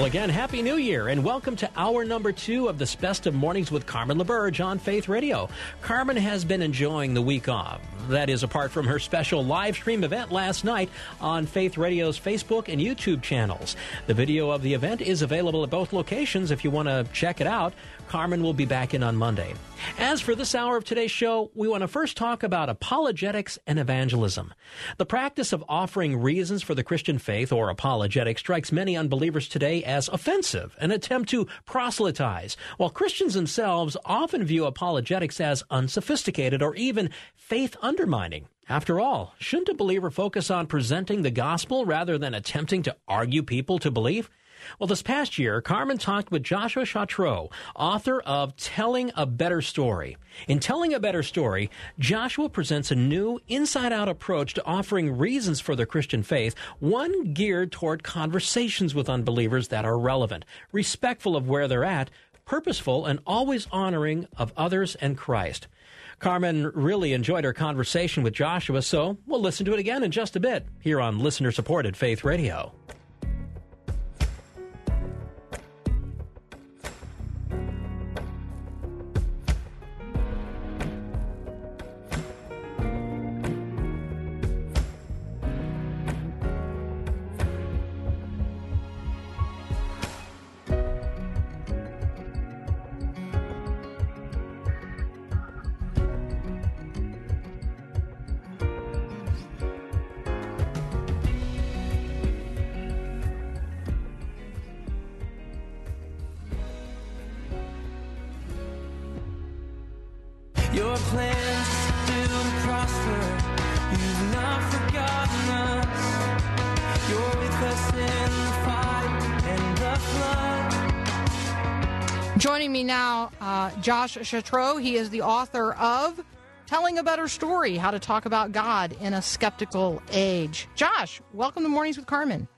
Well, again, Happy New Year, and welcome to hour number two of this Best of Mornings with Carmen LaBerge on Faith Radio. Carmen has been enjoying the week off. That is, apart from her special live stream event last night on Faith Radio's Facebook and YouTube channels. The video of the event is available at both locations if you want to check it out. Carmen will be back in on Monday. As for this hour of today's show, we want to first talk about apologetics and evangelism. The practice of offering reasons for the Christian faith or apologetics strikes many unbelievers today as offensive, an attempt to proselytize, while Christians themselves often view apologetics as unsophisticated or even faith undermining. After all, shouldn't a believer focus on presenting the gospel rather than attempting to argue people to believe? Well, this past year, Carmen talked with Joshua Chatraw, author of Telling a Better Story. In Telling a Better Story, Joshua presents a new, inside out approach to offering reasons for the Christian faith, one geared toward conversations with unbelievers that are relevant, respectful of where they're at, purposeful, and always honoring of others and Christ. Carmen really enjoyed her conversation with Joshua, so we'll listen to it again in just a bit here on listener supported Faith Radio. Joining me now, uh, Josh Chatraw. He is the author of Telling a Better Story How to Talk About God in a Skeptical Age. Josh, welcome to Mornings with Carmen.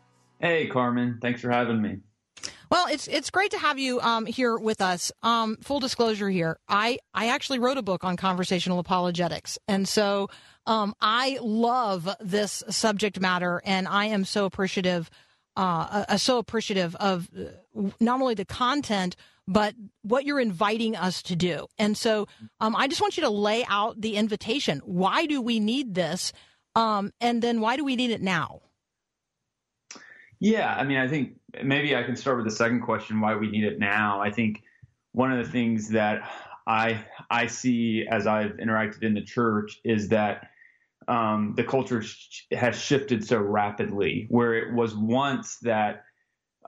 Hey, Carmen. Thanks for having me. Well, it's it's great to have you um, here with us. Um, full disclosure here, I I actually wrote a book on conversational apologetics, and so um, I love this subject matter, and I am so appreciative, uh, uh, so appreciative of uh, not only the content but what you're inviting us to do. And so, um, I just want you to lay out the invitation. Why do we need this? Um, and then why do we need it now? Yeah, I mean, I think maybe I can start with the second question: why we need it now. I think one of the things that I I see as I've interacted in the church is that um, the culture sh- has shifted so rapidly, where it was once that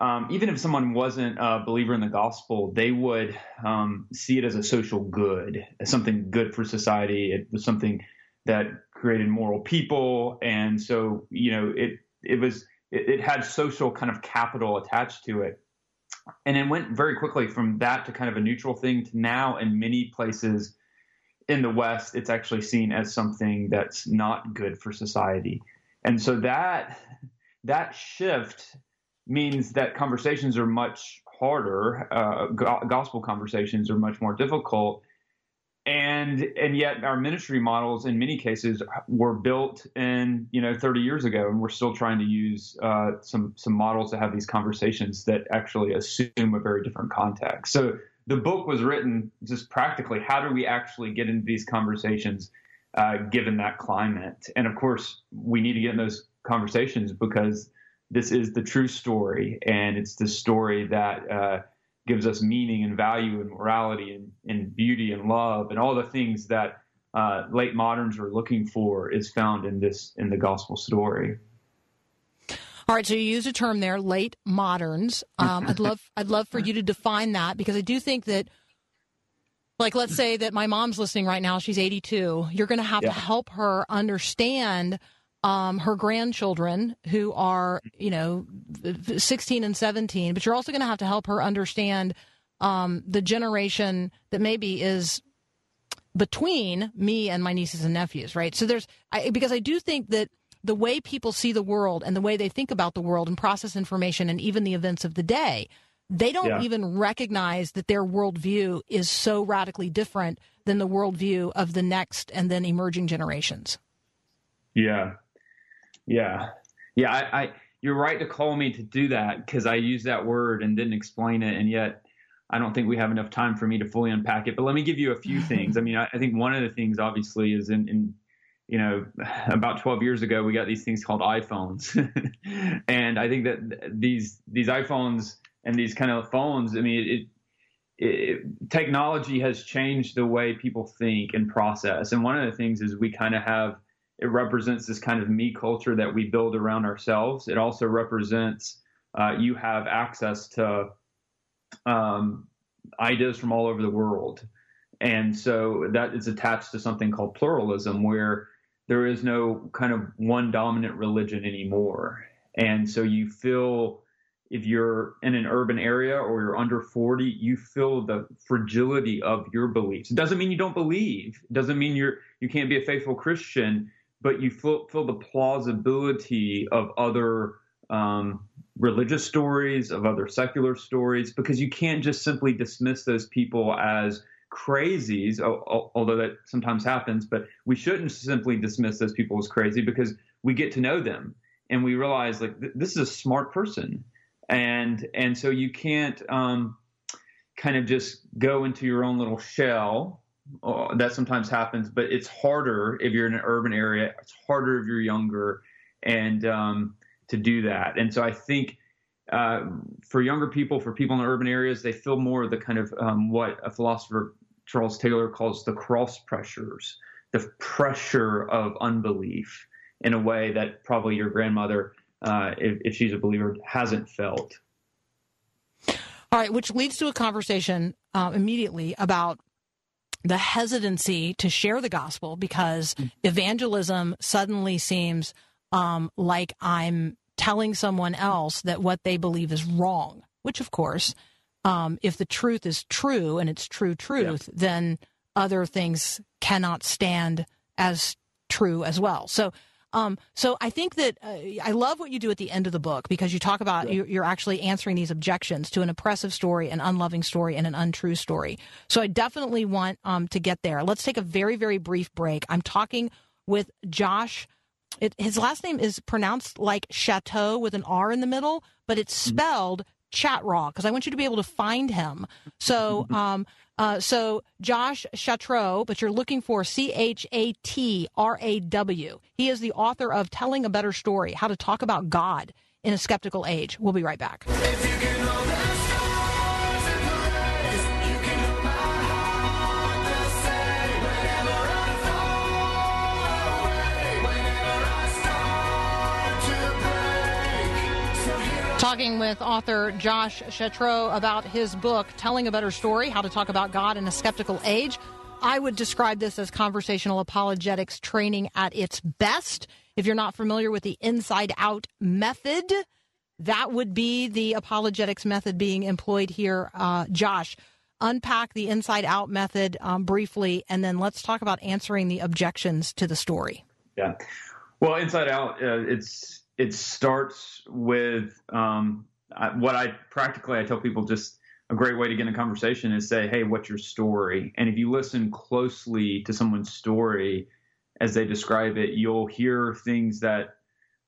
um, even if someone wasn't a believer in the gospel, they would um, see it as a social good, as something good for society. It was something that created moral people, and so you know it it was it, it had social kind of capital attached to it, and it went very quickly from that to kind of a neutral thing to now in many places in the West, it's actually seen as something that's not good for society, and so that that shift means that conversations are much harder. Uh, go- gospel conversations are much more difficult, and and yet our ministry models in many cases were built in you know 30 years ago, and we're still trying to use uh, some some models to have these conversations that actually assume a very different context. So the book was written just practically how do we actually get into these conversations uh, given that climate, and of course we need to get in those conversations because this is the true story, and it's the story that uh, gives us meaning and value and morality and, and beauty and love and all the things that uh, late moderns are looking for is found in this in the gospel story. All right, so you use a term there, late moderns. Um, I'd love I'd love for you to define that because I do think that like let's say that my mom's listening right now, she's 82. You're going to have Yeah. to help her understand um, her grandchildren who are, you know, 16 and 17, but you're also going to have to help her understand um, the generation that maybe is between me and my nieces and nephews, right? So there's I, because I do think that the way people see the world and the way they think about the world and process information and even the events of the day, they don't Yeah. even recognize that their worldview is so radically different than the worldview of the next and then emerging generations. Yeah, yeah, yeah. I, I you're right to call me to do that because I used that word and didn't explain it, and yet I don't think we have enough time for me to fully unpack it. But let me give you a few things. I mean, I, I think one of the things obviously is in, in you know about 12 years ago we got these things called iPhones, and I think that these these iPhones and these kind of phones. I mean, it, it, technology has changed the way people think and process. And one of the things is we kind of have it represents this kind of me culture that we build around ourselves. It also represents uh, you have access to um, ideas from all over the world. And so that is attached to something called pluralism, where there is no kind of one dominant religion anymore. And so you feel if you're in an urban area or you're under 40, you feel the fragility of your beliefs. It doesn't mean you don't believe. It doesn't mean you're you can't be a faithful Christian, but you feel the plausibility of other um, religious stories, of other secular stories, because you can't just simply dismiss those people as crazies, al- al- although that sometimes happens. But we shouldn't simply dismiss those people as crazy because we get to know them and we realize like th- this is a smart person and and so you can't um, kind of just go into your own little shell. Uh, that sometimes happens, but it's harder if you're in an urban area. It's harder if you're younger, and um, to do that. And so I think uh, for younger people, for people in urban areas, they feel more the kind of um, what a philosopher Charles Taylor calls the cross pressures, the pressure of unbelief in a way that probably your grandmother uh, if, if she's a believer, hasn't felt. All right, which leads to a conversation uh, immediately about the hesitancy to share the gospel because evangelism suddenly seems um, like I'm telling someone else that what they believe is wrong, which, of course, um, if the truth is true and it's true truth, then other things cannot stand as true as well. So, um, so I think that uh, I love what you do at the end of the book because you talk about you, you're actually answering these objections to an oppressive story, an unloving story, and an untrue story. So I definitely want um, to get there. Let's take a very very brief break. I'm talking with Josh. It, his last name is pronounced like Chateau with an R in the middle, but it's spelled Chatraw because I want you to be able to find him. So, um, uh, so Josh Chatraw, but you're looking for C H A T R A W. He is the author of Telling a Better Story: How to Talk About God in a Skeptical Age. We'll be right back. Talking with author Josh Chatraw about his book, Telling a Better Story How to Talk About God in a Skeptical Age. I would describe this as conversational apologetics training at its best. If you're not familiar with the inside out method, that would be the apologetics method being employed here. Uh, Josh, unpack the inside out method um, briefly, and then let's talk about answering the objections to the story. Yeah. Well, Inside Out, uh, it's it starts with um, what I practically I tell people just a great way to get in a conversation is say, hey, what's your story? And if you listen closely to someone's story as they describe it, you'll hear things that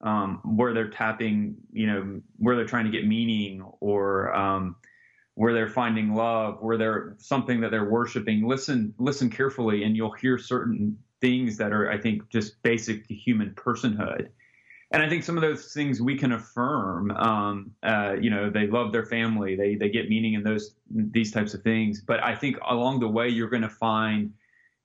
um, where they're tapping, you know, where they're trying to get meaning or um, where they're finding love, where they're something that they're worshiping. Listen, listen carefully, and you'll hear certain things that are, I think, just basic to human personhood. And I think some of those things we can affirm. Um, uh, you know, they love their family, they they get meaning in those these types of things. But I think along the way, you're going to find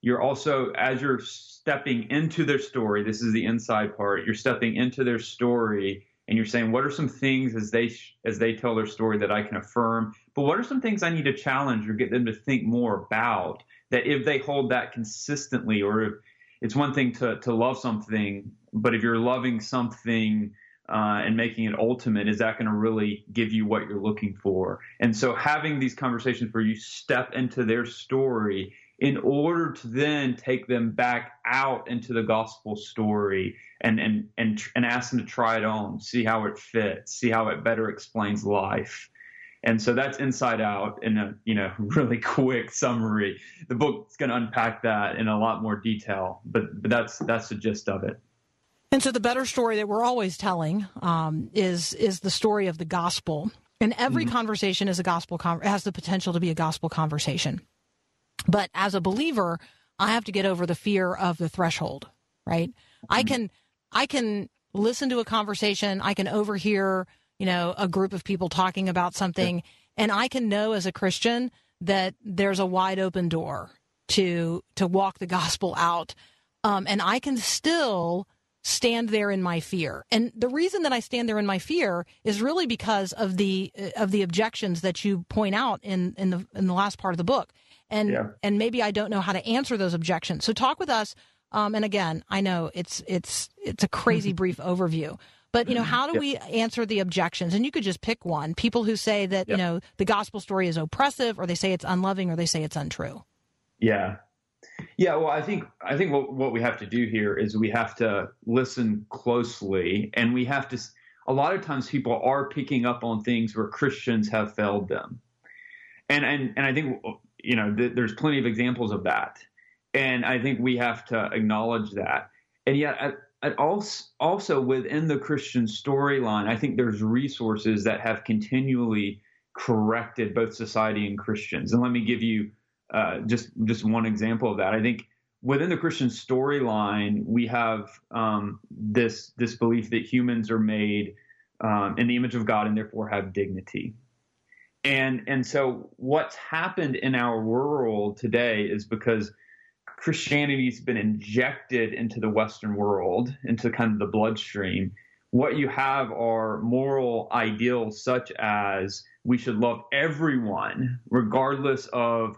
you're also as you're stepping into their story. This is the inside part. You're stepping into their story, and you're saying what are some things as they as they tell their story that I can affirm, but what are some things I need to challenge or get them to think more about that if they hold that consistently or if it's one thing to to love something, but if you're loving something uh, and making it ultimate, is that going to really give you what you're looking for? And so having these conversations where you step into their story in order to then take them back out into the gospel story and and and and ask them to try it on, see how it fits, see how it better explains life. And so that's inside out in a you know really quick summary. The book's going to unpack that in a lot more detail, but, but that's that's the gist of it. And so the better story that we're always telling um, is is the story of the gospel. And every Mm-hmm. conversation is a gospel con- has the potential to be a gospel conversation. But as a believer, I have to get over the fear of the threshold, right? I can I can listen to a conversation, I can overhear, you know, a group of people talking about something, and I can know as a Christian that there's a wide open door to to walk the gospel out. Um, and I can still stand there in my fear. And the reason that I stand there in my fear is really because of the of the objections that you point out in in the in the last part of the book. And Yeah. and maybe I don't know how to answer those objections. So talk with us. Um, and again, I know it's it's it's a crazy brief overview. But you know, how do Yep. we answer the objections? And you could just pick one. People who say that you know the gospel story is oppressive, or they say it's unloving, or they say it's untrue. Yeah. Yeah, well, I think I think what what we have to do here is we have to listen closely, and we have to. A lot of times, people are picking up on things where Christians have failed them, and and and I think you know th- there's plenty of examples of that, and I think we have to acknowledge that. And yet, at also also within the Christian storyline, I think there's resources that have continually corrected both society and Christians. And let me give you uh, just just one example of that. I think within the Christian storyline, we have um, this this belief that humans are made um, in the image of God and therefore have dignity. And and so what's happened in our world today is because Christianity's been injected into the Western world, into kind of the bloodstream. What you have are moral ideals such as we should love everyone, regardless of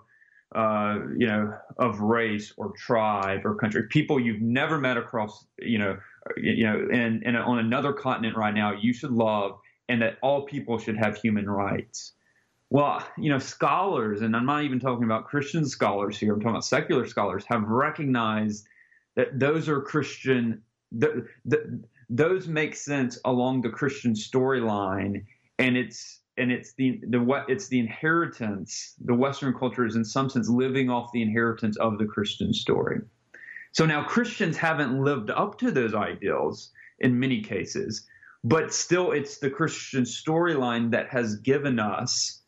uh, you know, of race or tribe or country, people you've never met across, you know, you know, and, and on another continent right now, you should love, and that all people should have human rights. Well, you know, scholars, and I'm not even talking about Christian scholars here. I'm talking about secular scholars have recognized that those are Christian. That, th- those make sense along the Christian storyline, and it's and it's the the what it's the inheritance. The Western culture is in some sense living off the inheritance of the Christian story. So now Christians haven't lived up to those ideals in many cases, but still it's the Christian storyline that has given us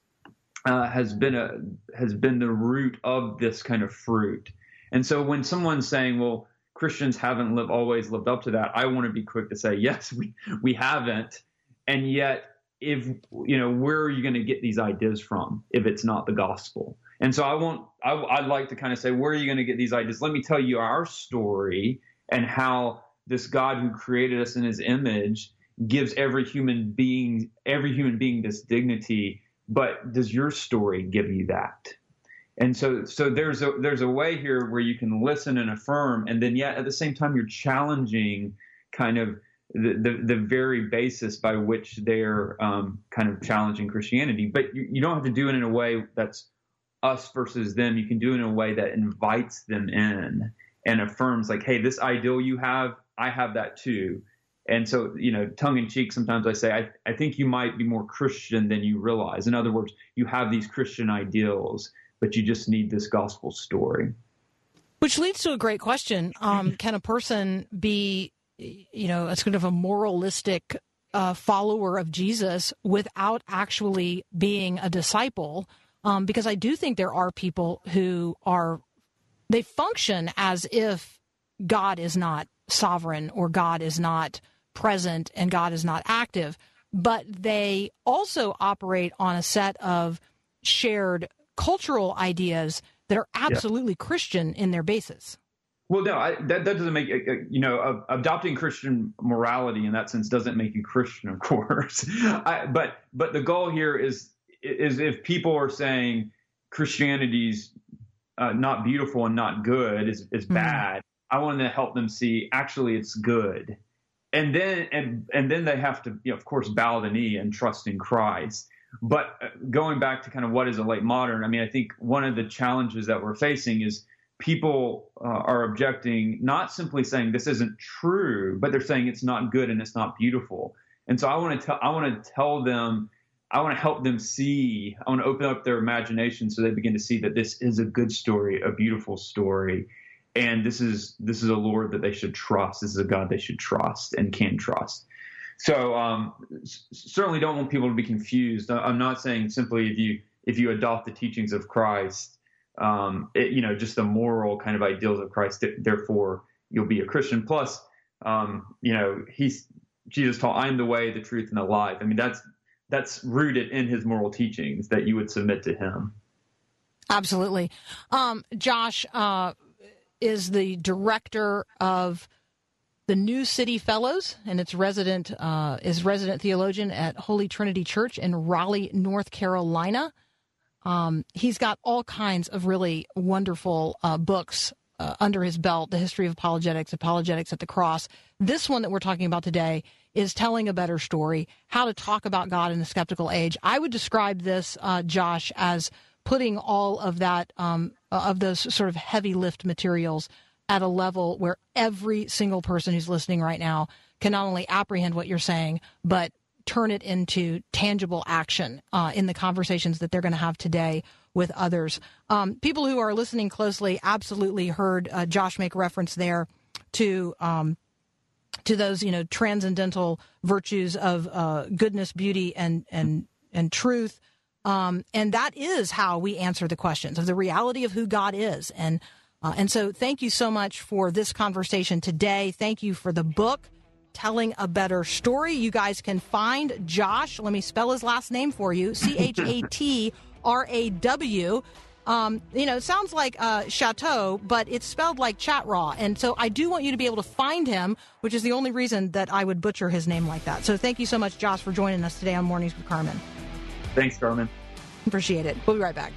uh, has been a has been the root of this kind of fruit. And so when someone's saying, "Well, Christians haven't lived always lived up to that," I want to be quick to say, "Yes, we we haven't." And yet, if you know, where are you going to get these ideas from if it's not the gospel? And so I want I, I'd like to kind of say, where are you going to get these ideas? Let me tell you our story and how this God who created us in His image gives every human being every human being this dignity but does your story give you that and so so there's a there's a way here where you can listen and affirm and then yet at the same time you're challenging kind of the the, the very basis by which they're um, kind of challenging christianity but you, you don't have to do it in a way that's us versus them you can do it in a way that invites them in and affirms like hey this ideal you have i have that too and so, you know, tongue in cheek, sometimes I say, I, I think you might be more Christian than you realize. In other words, you have these Christian ideals, but you just need this gospel story. Which leads to a great question. Um, can a person be, you know, a sort of a moralistic uh, follower of Jesus without actually being a disciple? Um, because I do think there are people who are, they function as if God is not sovereign or God is not present and God is not active, but they also operate on a set of shared cultural ideas that are absolutely Christian in their basis. Well, no, I, that that doesn't make uh, uh, you know adopting Christian morality in that sense doesn't make you Christian, of course. I, but but the goal here is is if people are saying Christianity's uh, not beautiful and not good is is Mhm. bad, I want to help them see actually it's good, and then and and then they have to you know, of course bow the knee and trust in Christ. But uh, going back to kind of what is a late modern, I mean, I think one of the challenges that we're facing is people uh, are objecting, not simply saying this isn't true, but they're saying it's not good and it's not beautiful. And so I want to tell, I want to tell them, I want to help them see, I want to open up their imagination so they begin to see that this is a good story, a beautiful story. And this is this is a Lord that they should trust. This is a God they should trust and can trust. So um, certainly don't want people to be confused. I'm not saying simply if you if you adopt the teachings of Christ, um, it, you know, just the moral kind of ideals of Christ. Therefore, you'll be a Christian. Plus, um, you know, he's Jesus taught, "I am the way, the truth, and the life." I mean, that's that's rooted in his moral teachings that you would submit to him. Absolutely. Um, Josh uh, is the director of the New City Fellows, and its resident uh, is resident theologian at Holy Trinity Church in Raleigh, North Carolina. Um, he's got all kinds of really wonderful uh, books uh, under his belt the history of apologetics, apologetics at the cross. This one that we're talking about today is telling a better story, how to talk about God in the skeptical age. I would describe this, uh, Josh, as putting all of that, um, of those sort of heavy lift materials at a level where every single person who's listening right now can not only apprehend what you're saying, but turn it into tangible action uh, in the conversations that they're going to have today with others. Um, people who are listening closely absolutely heard uh, Josh make reference there to um, to those you know transcendental virtues of uh, goodness, beauty, and and and truth. Um, and that is how we answer the questions of the reality of who God is. And uh, and so, thank you so much for this conversation today. Thank you for the book telling a better story. You guys can find Josh. Let me spell his last name for you: C H A T R A W. Um, you know, it sounds like uh, Chateau, but it's spelled like chat raw. And so I do want you to be able to find him, which is the only reason that I would butcher his name like that. So thank you so much, Josh, for joining us today on Mornings with Carmen. Thanks, Carmen. Appreciate it. We'll be right back.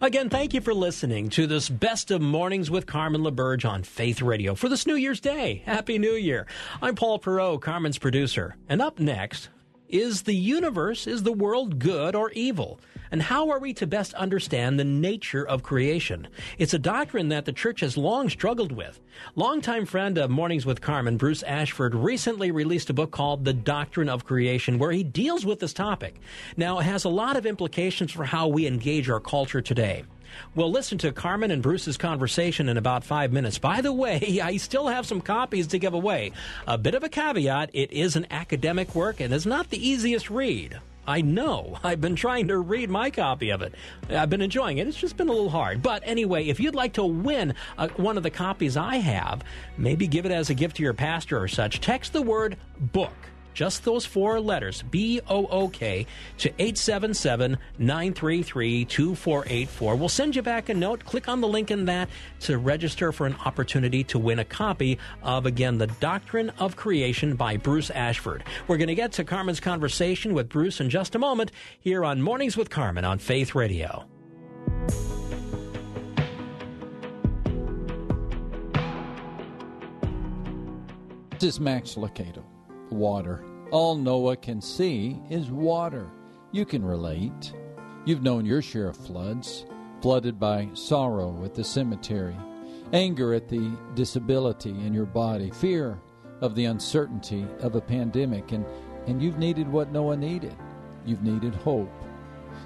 Again, thank you for listening to this Best of Mornings with Carmen LaBerge on Faith Radio for this New Year's Day. Happy New Year. I'm Paul Perot, Carmen's producer. And up next, is the universe, is the world good or evil? And how are we to best understand the nature of creation? It's a doctrine that the church has long struggled with. Longtime friend of Mornings with Carmen, Bruce Ashford, recently released a book called The Doctrine of Creation, where he deals with this topic. Now, it has a lot of implications for how we engage our culture today. We'll listen to Carmen and Bruce's conversation in about five minutes. By the way, I still have some copies to give away. A bit of a caveat it is an academic work and is not the easiest read. I know. I've been trying to read my copy of it. I've been enjoying it. It's just been a little hard. But anyway, if you'd like to win uh, one of the copies I have, maybe give it as a gift to your pastor or such, text the word book just those four letters, B O O K, to 877 933 2484. We'll send you back a note. Click on the link in that to register for an opportunity to win a copy of, again, The Doctrine of Creation by Bruce Ashford. We're going to get to Carmen's conversation with Bruce in just a moment here on Mornings with Carmen on Faith Radio. This is Max Lucado. Water. All Noah can see is water. You can relate. You've known your share of floods, flooded by sorrow at the cemetery, anger at the disability in your body, fear of the uncertainty of a pandemic, and, and you've needed what Noah needed. You've needed hope.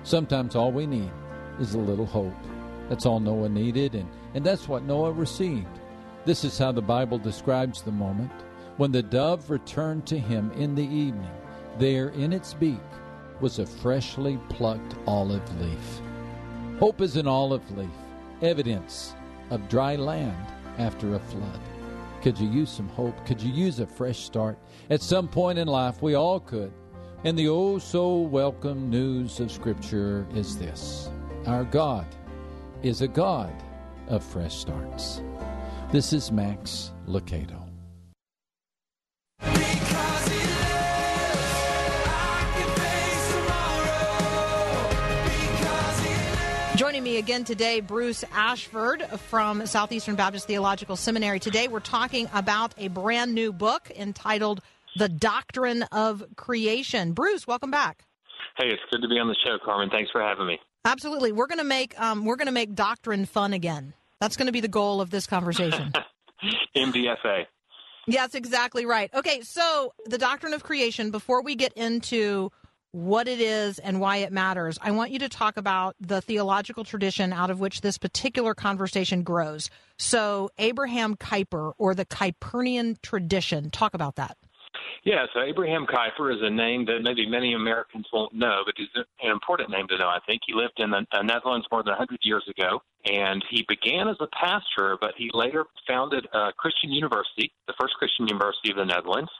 Sometimes all we need is a little hope. That's all Noah needed, and, and that's what Noah received. This is how the Bible describes the moment when the dove returned to him in the evening. There in its beak was a freshly plucked olive leaf. Hope is an olive leaf, evidence of dry land after a flood. Could you use some hope? Could you use a fresh start? At some point in life, we all could. And the oh so welcome news of Scripture is this Our God is a God of fresh starts. This is Max Lucado. Joining me again today, Bruce Ashford from Southeastern Baptist Theological Seminary. Today we're talking about a brand new book entitled The Doctrine of Creation. Bruce, welcome back. Hey, it's good to be on the show, Carmen. Thanks for having me. Absolutely. We're going to make um, we're going to make doctrine fun again. That's going to be the goal of this conversation. MDFA. Yes, exactly right. Okay, so the doctrine of creation, before we get into what it is and why it matters, I want you to talk about the theological tradition out of which this particular conversation grows. So, Abraham Kuyper or the Kuyperian tradition, talk about that. Yeah, so Abraham Kuyper is a name that maybe many Americans won't know, but he's an important name to know, I think. He lived in the uh, Netherlands more than 100 years ago, and he began as a pastor, but he later founded a Christian university, the first Christian university of the Netherlands.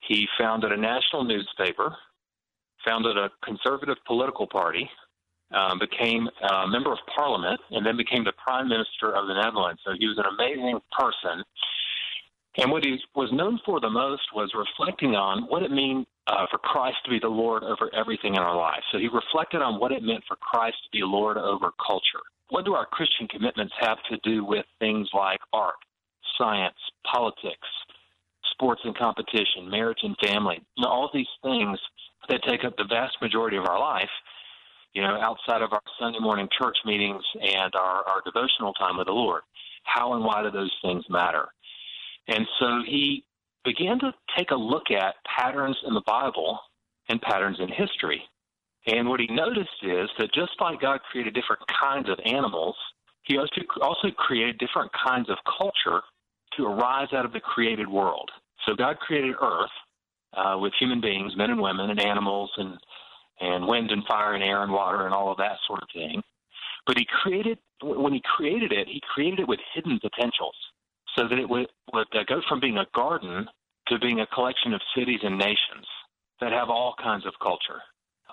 He founded a national newspaper, founded a conservative political party, um, became a member of parliament, and then became the prime minister of the Netherlands. So he was an amazing person. And what he was known for the most was reflecting on what it means uh, for Christ to be the Lord over everything in our lives. So he reflected on what it meant for Christ to be Lord over culture. What do our Christian commitments have to do with things like art, science, politics, sports and competition, marriage and family? You know, all these things that take up the vast majority of our life, you know, outside of our Sunday morning church meetings and our, our devotional time with the Lord. How and why do those things matter? And so he began to take a look at patterns in the Bible and patterns in history. And what he noticed is that just like God created different kinds of animals, he also also created different kinds of culture to arise out of the created world. So God created Earth uh, with human beings, men and women, and animals, and and wind and fire and air and water and all of that sort of thing. But he created when he created it, he created it with hidden potentials so that it would, would go from being a garden to being a collection of cities and nations that have all kinds of culture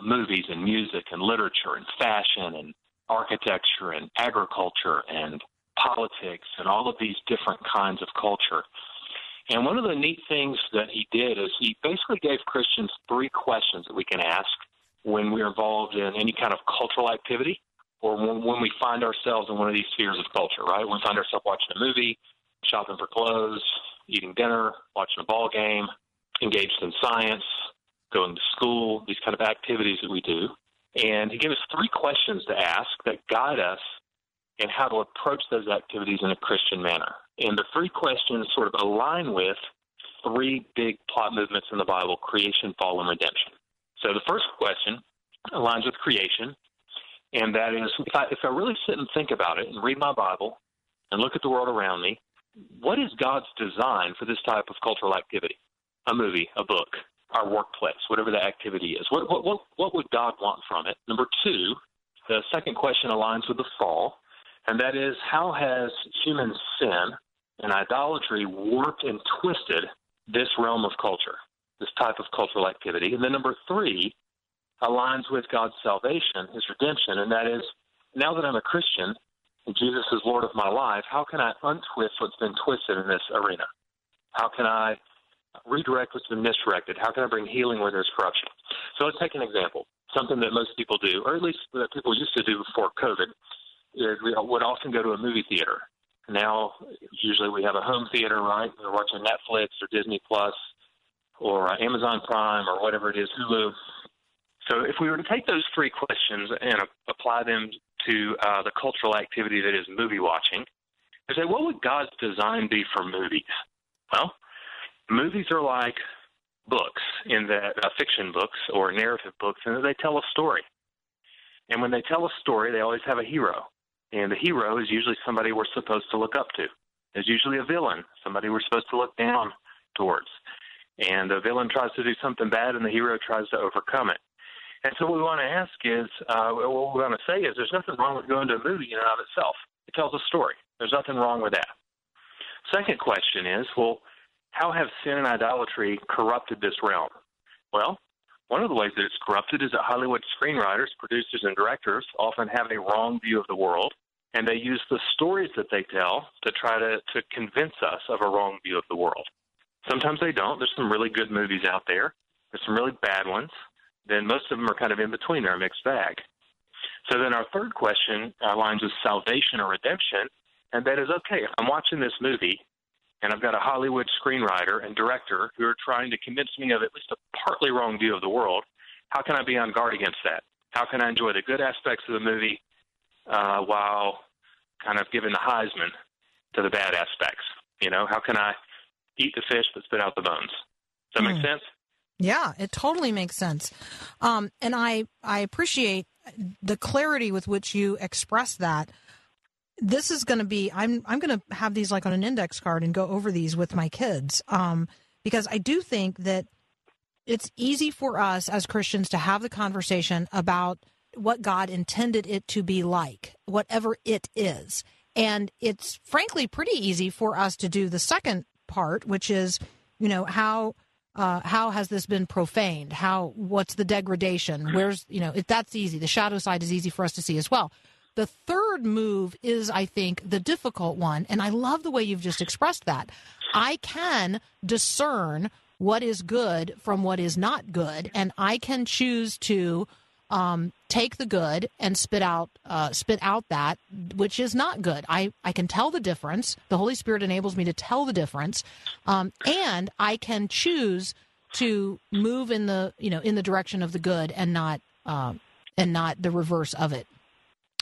movies and music and literature and fashion and architecture and agriculture and politics and all of these different kinds of culture. And one of the neat things that he did is he basically gave Christians three questions that we can ask when we're involved in any kind of cultural activity or when, when we find ourselves in one of these spheres of culture, right? When we find ourselves watching a movie, shopping for clothes, eating dinner, watching a ball game, engaged in science, going to school, these kind of activities that we do. And he gave us three questions to ask that guide us in how to approach those activities in a Christian manner. And the three questions sort of align with three big plot movements in the Bible creation, fall, and redemption. So the first question aligns with creation, and that is if I, if I really sit and think about it and read my Bible and look at the world around me, what is God's design for this type of cultural activity? A movie, a book, our workplace, whatever the activity is. What, what, what, what would God want from it? Number two, the second question aligns with the fall, and that is how has human sin and idolatry warped and twisted this realm of culture, this type of cultural activity? And then number three aligns with God's salvation, his redemption, and that is now that I'm a Christian, and Jesus is Lord of my life, how can I untwist what's been twisted in this arena? How can I redirect what's been misdirected? How can I bring healing where there's corruption? So let's take an example. Something that most people do, or at least that people used to do before COVID, is we would often go to a movie theater. Now, usually we have a home theater, right? We're watching Netflix or Disney Plus or uh, Amazon Prime or whatever it is, Hulu. So if we were to take those three questions and apply them to uh, the cultural activity that is movie watching, and say, what would God's design be for movies? Well, movies are like books in that uh, fiction books or narrative books, and they tell a story. And when they tell a story, they always have a hero, and the hero is usually somebody we're supposed to look up to. There's usually a villain, somebody we're supposed to look down towards. And the villain tries to do something bad, and the hero tries to overcome it. And so what we want to ask is, uh, what we want to say is, there's nothing wrong with going to a movie in and of itself. It tells a story. There's nothing wrong with that. Second question is, well, how have sin and idolatry corrupted this realm? Well, One of the ways that it's corrupted is that Hollywood screenwriters, producers, and directors often have a wrong view of the world, and they use the stories that they tell to try to, to convince us of a wrong view of the world. Sometimes they don't. There's some really good movies out there. There's some really bad ones. Then most of them are kind of in between. They're a mixed bag. So then our third question uh, aligns with salvation or redemption, and that is okay, if I'm watching this movie and I've got a Hollywood screenwriter and director who are trying to convince me of at least a partly wrong view of the world, how can I be on guard against that? How can I enjoy the good aspects of the movie uh, while kind of giving the Heisman to the bad aspects? You know, how can I eat the fish but spit out the bones? Does that make sense? Yeah, it totally makes sense. Um, and I, I appreciate the clarity with which you express that. This is going to be, I'm, I'm going to have these like on an index card and go over these with my kids. Um, because I do think that it's easy for us as Christians to have the conversation about what God intended it to be like, whatever it is. And it's frankly pretty easy for us to do the second part, which is, you know, how uh, how has this been profaned? How what's the degradation? Where's you know if that's easy. The shadow side is easy for us to see as well. The third move is, I think, the difficult one, and I love the way you've just expressed that. I can discern what is good from what is not good, and I can choose to um, take the good and spit out uh, spit out that which is not good. I I can tell the difference. The Holy Spirit enables me to tell the difference, um, and I can choose to move in the you know in the direction of the good and not um, and not the reverse of it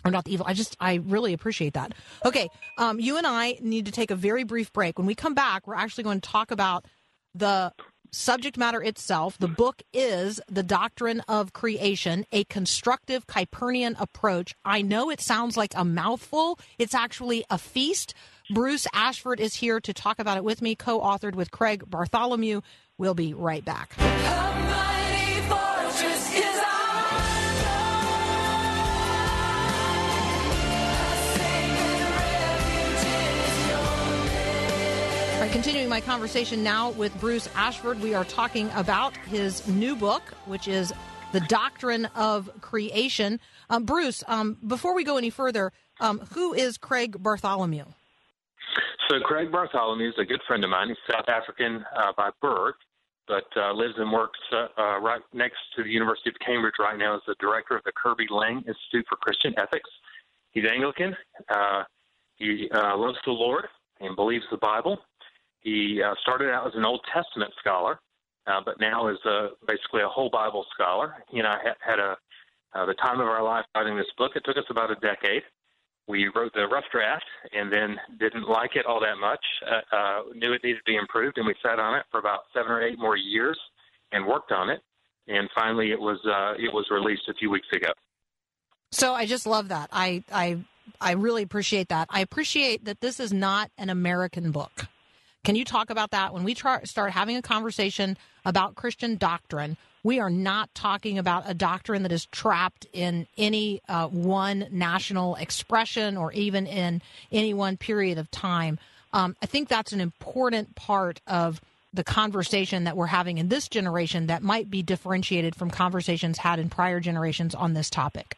or not the evil. I just I really appreciate that. Okay, um, you and I need to take a very brief break. When we come back, we're actually going to talk about the subject matter itself. The book is The Doctrine of Creation, a constructive Kuyperian approach. I know it sounds like a mouthful, it's actually a feast. Bruce Ashford is here to talk about it with me, co authored with Craig Bartholomew. We'll be right back. Right, continuing my conversation now with Bruce Ashford, we are talking about his new book, which is The Doctrine of Creation. Um, Bruce, um, before we go any further, um, who is Craig Bartholomew? So Craig Bartholomew is a good friend of mine. He's South African uh, by birth, but uh, lives and works uh, uh, right next to the University of Cambridge right now as the director of the Kirby Laing Institute for Christian Ethics. He's Anglican. Uh, he uh, loves the Lord and believes the Bible. He uh, started out as an Old Testament scholar, uh, but now is uh, basically a whole Bible scholar. He and I had, had a uh, the time of our life writing this book. It took us about a decade. We wrote the rough draft and then didn't like it all that much. Uh, uh, knew it needed to be improved, and we sat on it for about seven or eight more years and worked on it. And finally, it was uh, it was released a few weeks ago. So I just love that. I I I really appreciate that. I appreciate that this is not an American book. Can you talk about that? When we start having a conversation about Christian doctrine, we are not talking about a doctrine that is trapped in any uh, one national expression or even in any one period of time. Um, I think that's an important part of the conversation that we're having in this generation that might be differentiated from conversations had in prior generations on this topic.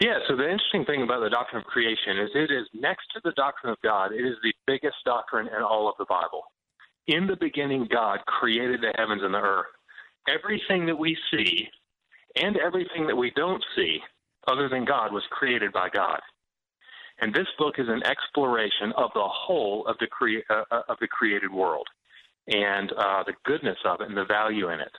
Yeah, so the interesting thing about the doctrine of creation is it is next to the doctrine of God, it is the biggest doctrine in all of the Bible. In the beginning, God created the heavens and the earth. Everything that we see and everything that we don't see, other than God, was created by God. And this book is an exploration of the whole of the crea- uh, of the created world and uh, the goodness of it and the value in it.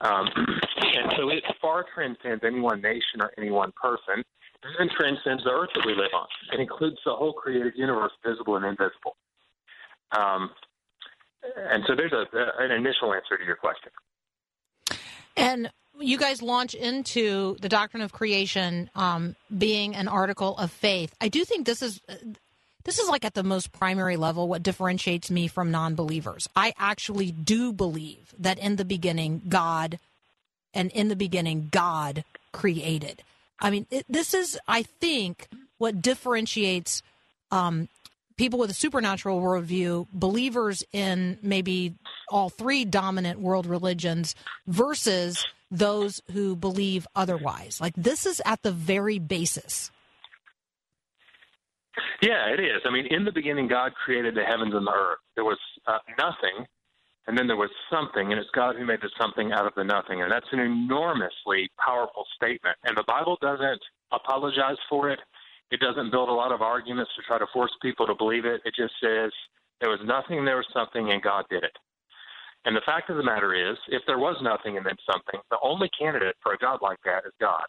Um, and so it far transcends any one nation or any one person. It even transcends the earth that we live on. It includes the whole created universe, visible and invisible. Um, and so there's a, an initial answer to your question. And you guys launch into the doctrine of creation um, being an article of faith. I do think this is this is like at the most primary level what differentiates me from non-believers. I actually do believe that in the beginning God and in the beginning God created. I mean, it, this is I think what differentiates um, people with a supernatural worldview, believers in maybe all three dominant world religions, versus those who believe otherwise. Like this is at the very basis. Yeah, it is. I mean, in the beginning, God created the heavens and the earth. There was uh, nothing, and then there was something, and it's God who made the something out of the nothing. And that's an enormously powerful statement. And the Bible doesn't apologize for it. It doesn't build a lot of arguments to try to force people to believe it. It just says there was nothing, there was something, and God did it. And the fact of the matter is, if there was nothing and then something, the only candidate for a God like that is God.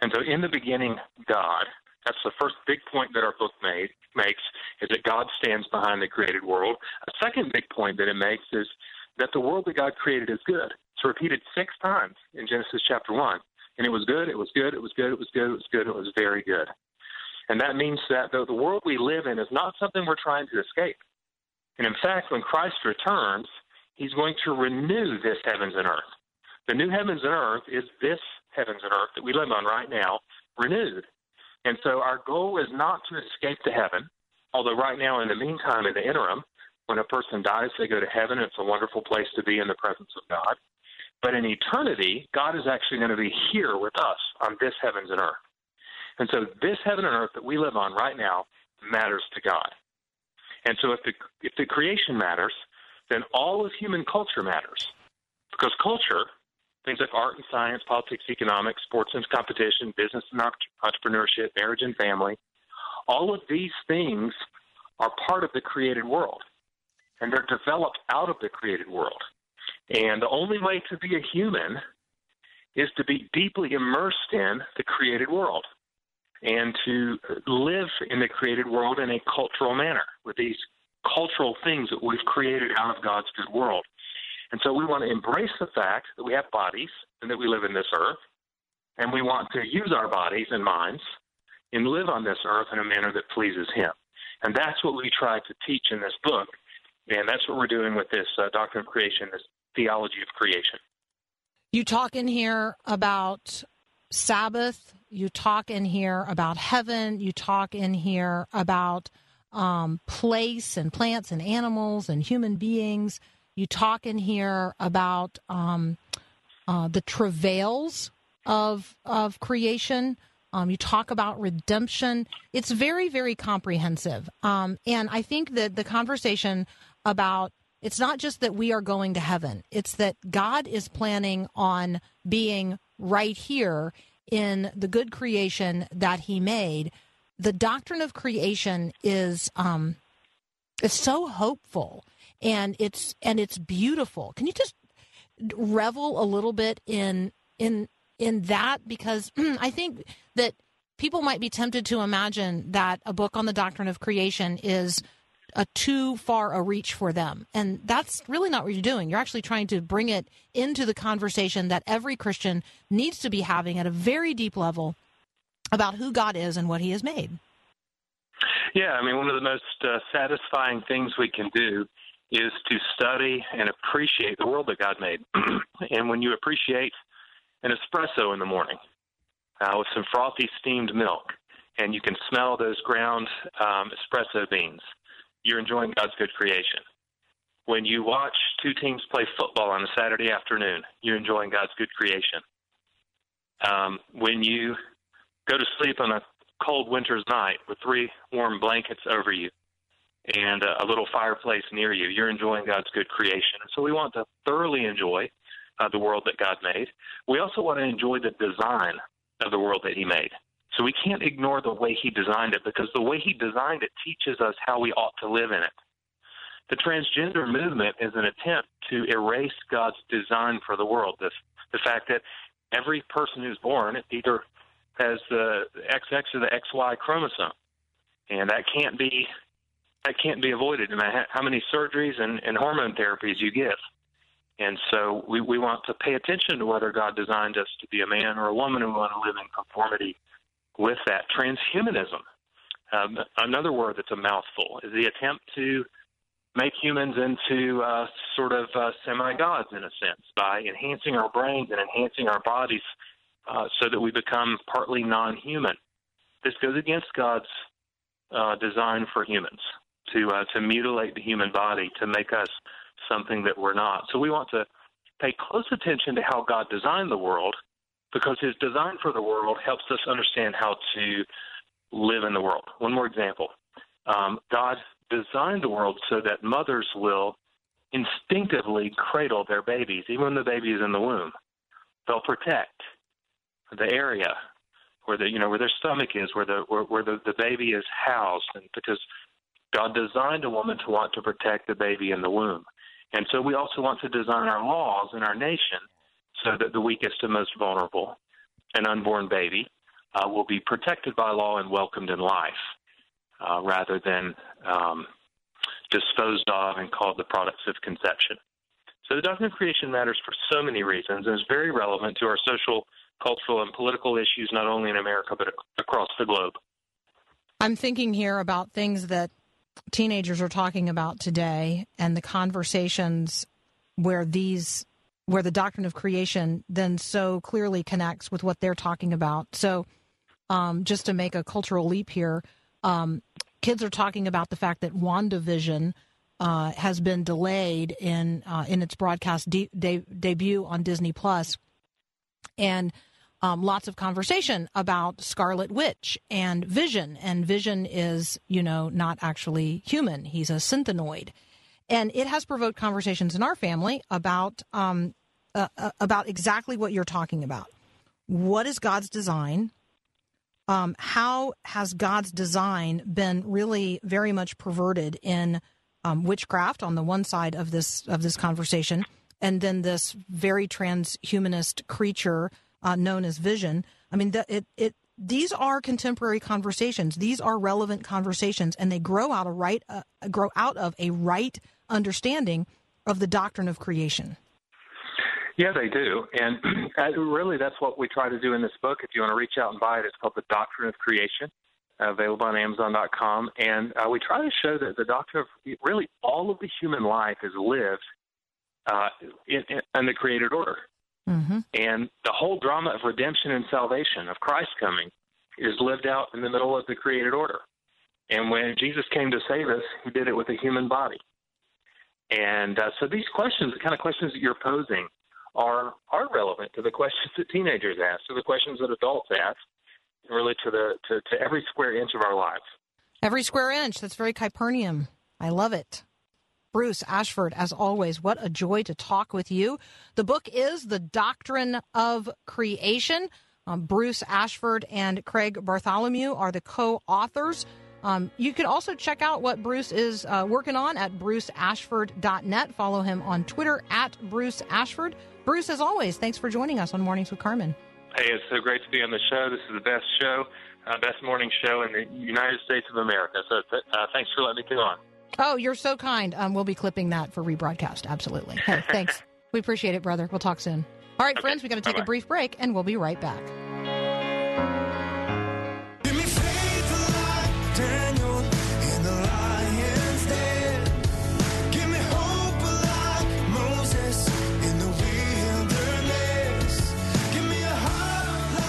And so, in the beginning, God. That's the first big point that our book made, makes, is that God stands behind the created world. A second big point that it makes is that the world that God created is good. It's repeated six times in Genesis chapter 1. And it was good, it was good, it was good, it was good, it was good, it was very good. And that means that the, the world we live in is not something we're trying to escape. And in fact, when Christ returns, he's going to renew this heavens and earth. The new heavens and earth is this heavens and earth that we live on right now, renewed. And so our goal is not to escape to heaven, although right now, in the meantime, in the interim, when a person dies, they go to heaven. It's a wonderful place to be in the presence of God. But in eternity, God is actually going to be here with us on this heavens and earth. And so this heaven and earth that we live on right now matters to God. And so if the, if the creation matters, then all of human culture matters. Because culture things like art and science, politics, economics, sports and competition, business and entrepreneurship, marriage and family. All of these things are part of the created world, and they're developed out of the created world. And the only way to be a human is to be deeply immersed in the created world and to live in the created world in a cultural manner with these cultural things that we've created out of God's good world. And so we want to embrace the fact that we have bodies and that we live in this earth, and we want to use our bodies and minds and live on this earth in a manner that pleases Him. And that's what we try to teach in this book, and that's what we're doing with this uh, doctrine of creation, this theology of creation. You talk in here about Sabbath. You talk in here about heaven. You talk in here about um, place and plants and animals and human beings. You talk in here about um, uh, the travails of of creation. Um, you talk about redemption. It's very, very comprehensive. Um, and I think that the conversation about it's not just that we are going to heaven, it's that God is planning on being right here in the good creation that He made. The doctrine of creation is um, is so hopeful and it's and it's beautiful. Can you just revel a little bit in in in that because I think that people might be tempted to imagine that a book on the doctrine of creation is a too far a reach for them. And that's really not what you're doing. You're actually trying to bring it into the conversation that every Christian needs to be having at a very deep level about who God is and what he has made. Yeah, I mean, one of the most uh, satisfying things we can do is to study and appreciate the world that God made. and when you appreciate an espresso in the morning uh, with some frothy steamed milk, and you can smell those ground um, espresso beans, you're enjoying God's good creation. When you watch two teams play football on a Saturday afternoon, you're enjoying God's good creation. Um, when you go to sleep on a cold winter's night with three warm blankets over you, and a, little fireplace near you. You're enjoying God's good creation. So we want to thoroughly enjoy uh, the world that God made. We also want to enjoy the design of the world that He made. So we can't ignore the way He designed it because the way He designed it teaches us how we ought to live in it. The transgender movement is an attempt to erase God's design for the world. The, the fact that every person who's born either has the XX or the XY chromosome. And that can't be that can't be avoided no matter how many surgeries and, and hormone therapies you give. And so we, we want to pay attention to whether God designed us to be a man or a woman, and we want to live in conformity with that. Transhumanism, um, another word that's a mouthful, is the attempt to make humans into uh, sort of uh, semi gods in a sense by enhancing our brains and enhancing our bodies uh, so that we become partly non human. This goes against God's uh, design for humans to uh, to mutilate the human body to make us something that we're not. So we want to pay close attention to how God designed the world because his design for the world helps us understand how to live in the world. One more example um, God designed the world so that mothers will instinctively cradle their babies, even when the baby is in the womb. They'll protect the area where the you know where their stomach is, where the where, where the, the baby is housed, and because God designed a woman to want to protect the baby in the womb. And so we also want to design our laws in our nation so that the weakest and most vulnerable, an unborn baby, uh, will be protected by law and welcomed in life uh, rather than um, disposed of and called the products of conception. So the doctrine of creation matters for so many reasons and is very relevant to our social, cultural, and political issues, not only in America, but ac- across the globe. I'm thinking here about things that teenagers are talking about today and the conversations where these where the doctrine of creation then so clearly connects with what they're talking about. So um, just to make a cultural leap here, um, kids are talking about the fact that WandaVision uh, has been delayed in uh, in its broadcast de- de- debut on Disney Plus, and um, lots of conversation about Scarlet Witch and Vision. And Vision is, you know, not actually human; he's a synthezoid, and it has provoked conversations in our family about um, uh, uh, about exactly what you're talking about. What is God's design? Um, how has God's design been really very much perverted in um, witchcraft on the one side of this of this conversation, and then this very transhumanist creature uh, known as Vision? I mean, it it these are contemporary conversations. These are relevant conversations, and they grow out a right uh, grow out of a right understanding of the doctrine of creation. Yeah, they do. And uh, really, that's what we try to do in this book. If you want to reach out and buy it, it's called The Doctrine of Creation, available on Amazon.com. And uh, we try to show that the doctrine of really all of the human life is lived uh, in, in the created order. Mm-hmm. And the whole drama of redemption and salvation, of Christ coming, is lived out in the middle of the created order. And when Jesus came to save us, he did it with a human body. And uh, so these questions, the kind of questions that you're posing, are are relevant to the questions that teenagers ask, to the questions that adults ask, and really to the to, to every square inch of our lives. Every square inch. That's very Kuyperian. I love it. Bruce Ashford, as always, what a joy to talk with you. The book is The Doctrine of Creation. Um, Bruce Ashford and Craig Bartholomew are the co authors. Um, you can also check out what Bruce is uh, working on at bruceashford.net. Follow him on Twitter at Bruce Ashford. Bruce, as always, thanks for joining us on Mornings with Carmen. Hey, it's so great to be on the show. This is the best show, uh, best morning show in the United States of America. So uh, thanks for letting me come on. Oh, you're so kind. Um, we'll be clipping that for rebroadcast. Absolutely. Hey, thanks. we appreciate it, brother. We'll talk soon. All right, Okay, friends, we got to take bye-bye. a brief break, and we'll be right back.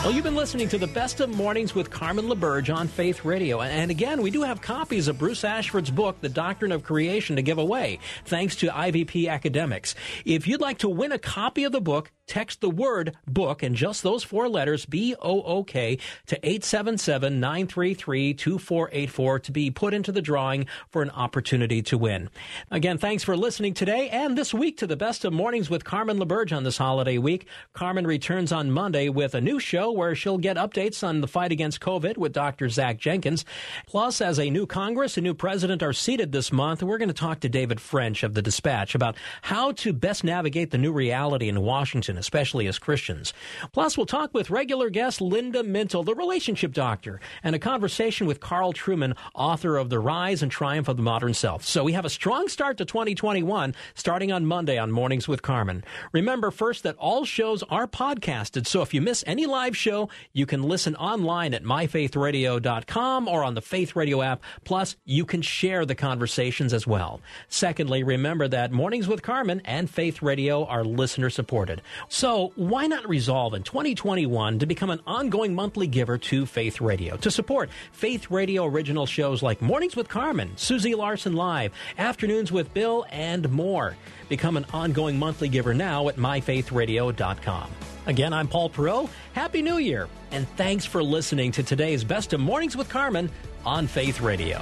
Well, you've been listening to the best of mornings with Carmen LaBerge on Faith Radio. And again, we do have copies of Bruce Ashford's book, The Doctrine of Creation, to give away, thanks to IVP Academics. If you'd like to win a copy of the book, text the word book and just those four letters, B O O K, to 877 933 2484 to be put into the drawing for an opportunity to win. Again, thanks for listening today and this week to the best of mornings with Carmen LaBerge on this holiday week. Carmen returns on Monday with a new show where she'll get updates on the fight against COVID with Dr. Zach Jenkins. Plus, as a new Congress and new president are seated this month, we're going to talk to David French of the Dispatch about how to best navigate the new reality in Washington, especially as Christians. Plus, we'll talk with regular guest Linda Mintle, the relationship doctor, and a conversation with Carl Trueman, author of The Rise and Triumph of the Modern Self. So we have a strong start to 2021, starting on Monday on Mornings with Carmen. Remember first that all shows are podcasted, so if you miss any live show, you can listen online at myfaithradio.com or on the Faith Radio app. Plus, you can share the conversations as well. Secondly, remember that Mornings with Carmen and Faith Radio are listener supported. So, why not resolve in 2021 to become an ongoing monthly giver to Faith Radio to support Faith Radio original shows like Mornings with Carmen, Susie Larson Live, Afternoons with Bill, and more. Become an ongoing monthly giver now at myfaithradio.com. Again, I'm Paul Perot. Happy New Year, and thanks for listening to today's Best of Mornings with Carmen on Faith Radio.